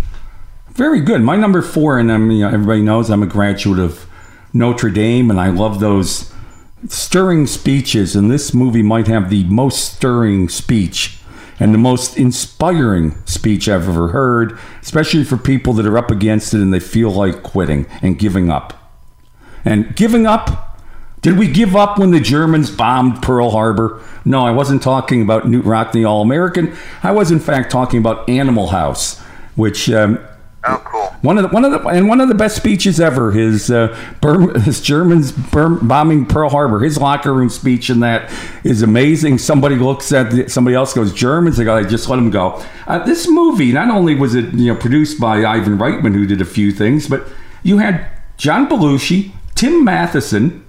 Very good. My number four, and you know, everybody knows I'm a graduate of Notre Dame, and I love those stirring speeches. And this movie might have the most stirring speech and the most inspiring speech I've ever heard, especially for people that are up against it and they feel like quitting and giving up. And giving up did we give up when the Germans bombed Pearl Harbor? No, I wasn't talking about Knute Rockne All American. I was, in fact, talking about Animal House, which um, Oh, cool. One of the one of the and one of the best speeches ever. His uh, his Germans bombing Pearl Harbor. His locker room speech in that is amazing. Somebody looks at the, somebody else goes Germans. They go, just let them go. Uh, this movie not only was it you know produced by Ivan Reitman, who did a few things, but you had John Belushi, Tim Matheson,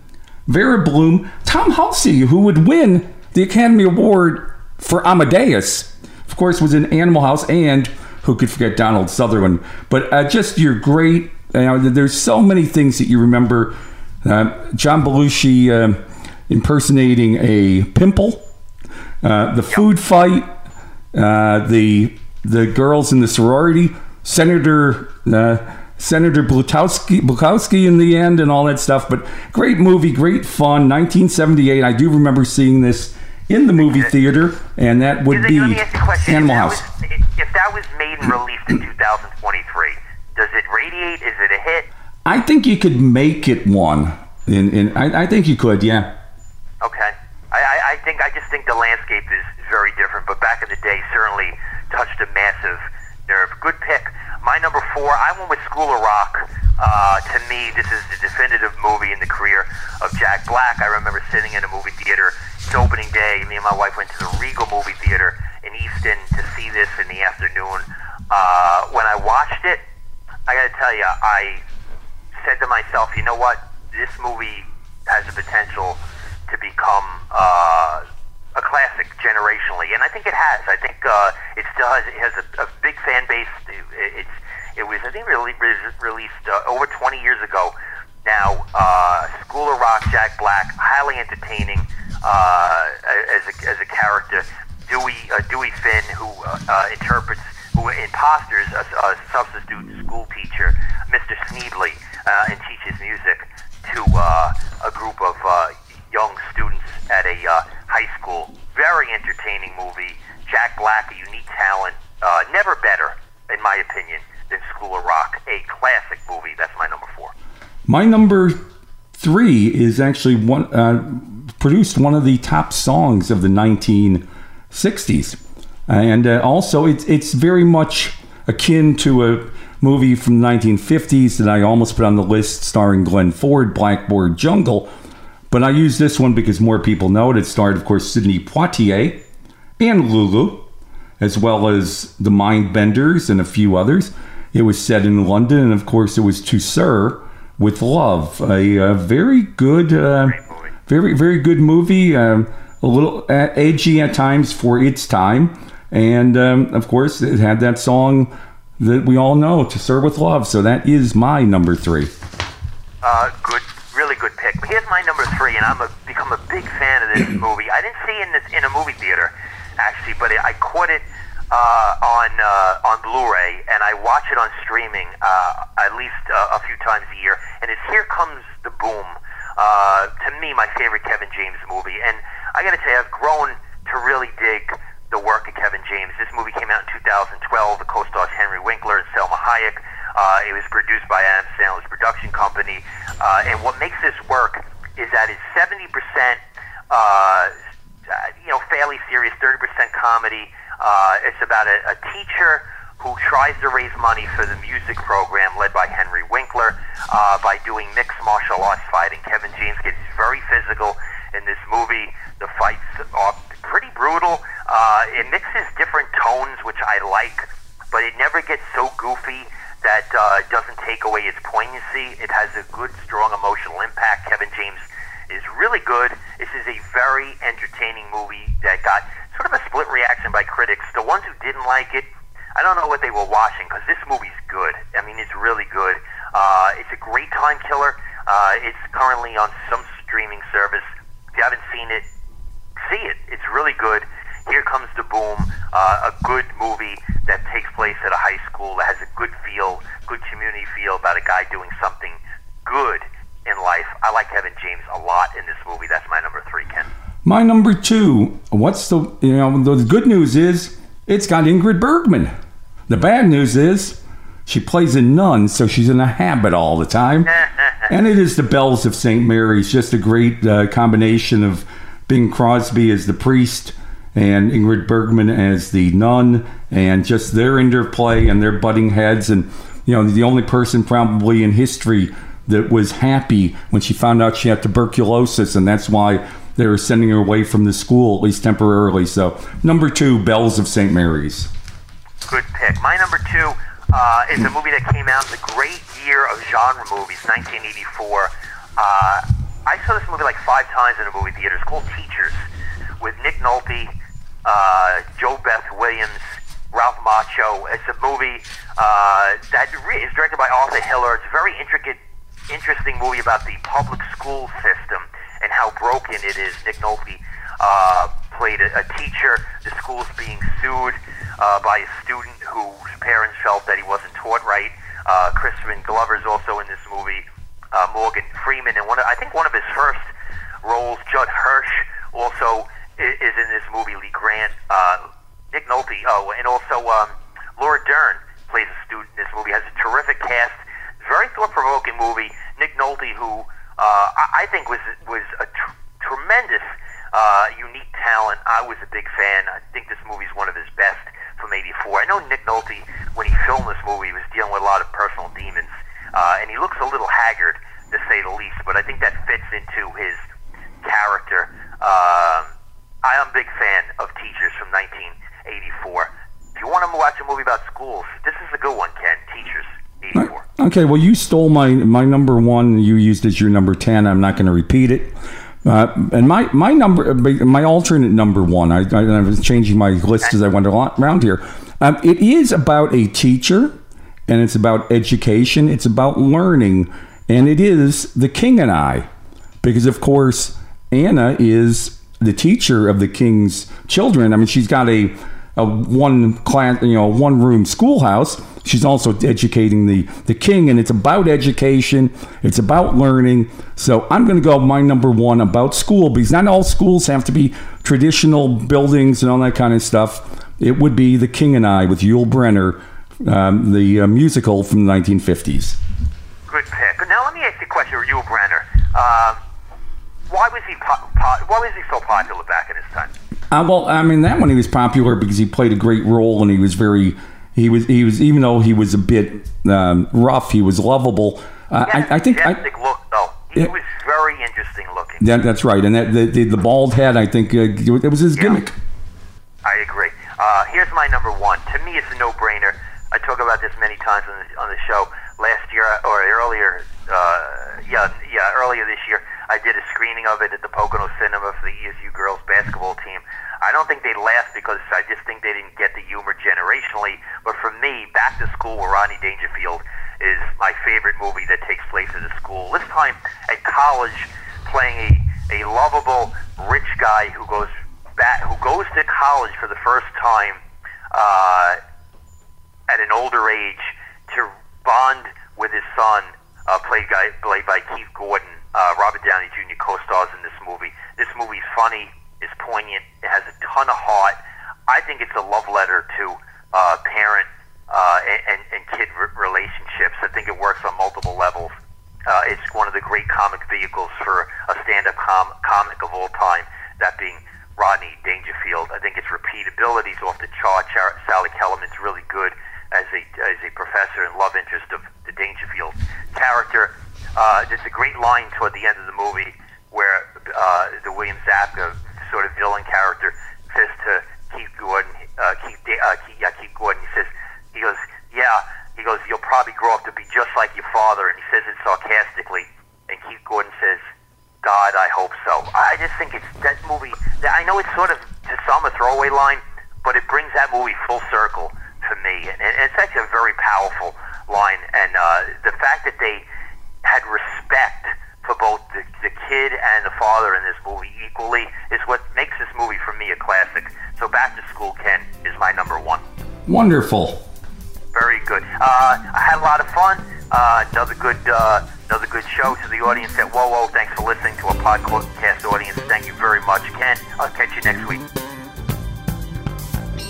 Verna Bloom, Tom Hulce, who would win the Academy Award for Amadeus. Of course, was in Animal House and who could forget Donald Sutherland? But uh, just your great. You know, there's so many things that you remember. Uh, John Belushi uh, impersonating a pimple, uh, the food fight, uh, the the girls in the sorority, Senator. Uh, Senator Blutowski, Blukowski in the end and all that stuff. But great movie, great fun. 1978. I do remember seeing this in the movie theater, and that would be Animal House. Was, if that was made and released in 2023, does it radiate? Is it a hit? I think you could make it one. In, in I, I think you could, yeah. Okay. I, I think I just think the landscape is very different, but back in the day, certainly touched a massive nerve. Good pick. My number four, I went with School of Rock. Uh, to me, this is the definitive movie in the career of Jack Black. I remember sitting in a movie theater it's opening day. Me and my wife went to the Regal movie theater in Easton to see this in the afternoon. Uh, when I watched it, I got to tell you, I said to myself, you know what? This movie has the potential to become uh, a classic generationally, and I think it has. I think uh, it still has. It has a, a big fan base. It, it's it was I think really released uh, over 20 years ago. Now, uh, School of Rock, Jack Black, highly entertaining uh, as, a, as a character. Dewey, uh, Dewey Finn, who uh, uh, interprets, who imposters a, a substitute school teacher, Mr. Sneedley, uh, and teaches music to uh, a group of uh, young students at a uh, high school. Very entertaining movie. Jack Black, a unique talent, uh, never better, in my opinion, than School of Rock, a classic movie. That's my number four. My number three is actually one uh, produced one of the top songs of the 1960s, and uh, also it's it's very much akin to a movie from the 1950s that I almost put on the list, starring Glenn Ford, Blackboard Jungle. But I use this one because more people know it. It starred, of course, Sidney Poitier and Lulu, as well as the Mindbenders and a few others. It was set in London, and of course, it was To Sir with Love, a, a very good, uh, very very good movie. Um, a little edgy at times for its time, and um, of course, it had that song that we all know, "To Sir with Love." So that is my number three. Uh, good, really good pick. Here's my number three, and I'm a, become a big fan of this movie. I didn't see it in this in a movie theater, actually, but I caught it uh, on uh, on Blu-ray, and I watch it on streaming uh, at least uh, a few times a year. And it's Here Comes the Boom. Uh, to me, my favorite Kevin James movie, and I got to say, I've grown to really dig the work of Kevin James. This movie came out in 2012. The co-stars Henry Winkler and Salma Hayek. Uh, it was produced by Adam Sandler's production company, uh, and what makes this work is that it's 70 percent, uh, you know, fairly serious, 30 percent comedy. Uh, it's about a, a teacher who tries to raise money for the music program led by Henry Winkler uh, by doing mixed martial arts fighting. Kevin James gets very physical in this movie. The fights are pretty brutal. Uh, it mixes different tones, which I like, but it never gets so goofy that uh, doesn't take away its poignancy. It has a good, strong emotional impact. Kevin James is really good. This is a very entertaining movie that got sort of a split reaction by critics. The ones who didn't like it, I don't know what they were watching because this movie's good. I mean, it's really good. Uh, it's a great time killer. Uh, it's currently on some streaming service. If you haven't seen it, see it. It's really good. Here Comes the Boom, uh, a good movie that takes place at a high school that has a good feel, good community feel about a guy doing something good in life. I like Kevin James a lot in this movie. That's my number three, Ken. My number two. What's the you know the good news is it's got Ingrid Bergman. The bad news is she plays a nun, so she's in a habit all the time. and it is the Bells of St. Mary's, just a great uh, combination of Bing Crosby as the priest and Ingrid Bergman as the nun, and just their interplay and their butting heads. And, you know, the only person probably in history that was happy when she found out she had tuberculosis, and that's why they were sending her away from the school, at least temporarily. So, number two, Bells of St. Mary's. Good pick. My number two uh, is a movie that came out in the great year of genre movies, 1984. Uh, I saw this movie like five times in a movie theater. It's called Teachers, with Nick Nolte, uh, JoBeth Williams, Ralph Macchio. It's a movie uh, that is directed by Arthur Hiller. It's a very intricate, interesting movie about the public school system and how broken it is. Nick Nolte uh, played a, a teacher. The school's being sued uh, by a student whose parents felt that he wasn't taught right. Uh, Crispin Glover's also in this movie. Uh, Morgan Freeman, and one of, I think one of his first roles, Judd Hirsch, also is, is in this movie. Lee Grant, uh, Nick Nolte, oh, and also um, Laura Dern plays a student in this movie. Has a terrific cast. Very thought-provoking movie. Nick Nolte, who uh, I, think was was a tr- tremendous, uh, unique talent. I was a big fan. I think this movie is one of his best from '84. I know Nick Nolte when he filmed this movie was dealing with a lot of personal demons, uh, and he looks a little haggard to say the least. But I think that fits into his character. Um, I am a big fan of Teachers from 1984. If you want to watch a movie about schools, this is a good one, Ken. Teachers. 84. Okay, well, you stole my my number one. You used as your number ten. I'm not going to repeat it. Uh, and my my number, my alternate number one. I, I, I was changing my list as I went around here. Um, it is about a teacher, and it's about education. It's about learning, and it is the King and I, because of course Anna is the teacher of the king's children. I mean, she's got a a one class, you know, one room schoolhouse. She's also educating the the king, and it's about education. It's about learning. So I'm going to go my number one about school because not all schools have to be traditional buildings and all that kind of stuff. It would be The King and I with Yul Brynner um, the uh, musical from the 1950s. Good pick. Now let me ask you a question, Yul Brynner. Uh, why was he po- po- why was he so popular back in his time? Uh, well, I mean that one he was popular because he played a great role and he was very he was he was even though he was a bit um, rough, he was lovable. Uh, Yes, I, I think I, look though. He Yeah. was very interesting looking. that, that's right, and that the, the, the bald head, I think uh, it was his Yeah. gimmick. I agree. Uh, here's my number one. To me, it's a no-brainer. I talk about this many times on the, on the show. Last year or earlier, uh, yeah, yeah, earlier this year, I did a screening of it at the Pocono Cinema for the ESU girls basketball team. I don't think they laughed because I just think they didn't get the humor generationally. But for me, Back to School with Rodney Dangerfield is my favorite movie that takes place at a school. This time at college, playing a, a lovable rich guy who goes back, who goes to college for the first time uh, at an older age to bond with his son, uh, played guy played by Keith Gordon. Uh, Robert Downey Jr. co-stars in this movie. This movie's funny, it's poignant, it has a ton of heart. I think it's a love letter to uh, parent uh, and, and, kid re- relationships. I think it works on multiple levels. Uh, it's one of the great comic vehicles for a stand-up com- comic of all time, that being Rodney Dangerfield. I think its repeatability is off the chart. Char- Sally Kellerman's really good as a as a professor and love interest of the Dangerfield character. Uh, there's a great line toward the end of the movie where uh, the William Zabka sort of villain character says to Keith Gordon, uh, Keith, Da- uh, Keith, yeah, Keith Gordon, he says, he goes, yeah, he goes, you'll probably grow up to be just like your father, and he says it sarcastically, and Keith Gordon says, God, I hope so. I just think it's that movie. That I know it's sort of to some a throwaway line, but it brings that movie full circle for me, and, and it's actually a very powerful line. And uh, the fact that they had respect for both the, the kid and the father in this movie equally is what makes this movie for me a classic. So Back to School Ken is my number one. Wonderful. Very good. Uh, I had a lot of fun. Uh, another good, uh, another good show to the audience at Whoa Whoa. Thanks for listening to a podcast audience. Thank you very much, Ken. I'll catch you next week.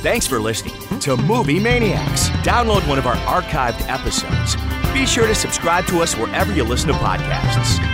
Thanks for listening to Movie Maniacs. Download one of our archived episodes. Be sure to subscribe to us wherever you listen to podcasts.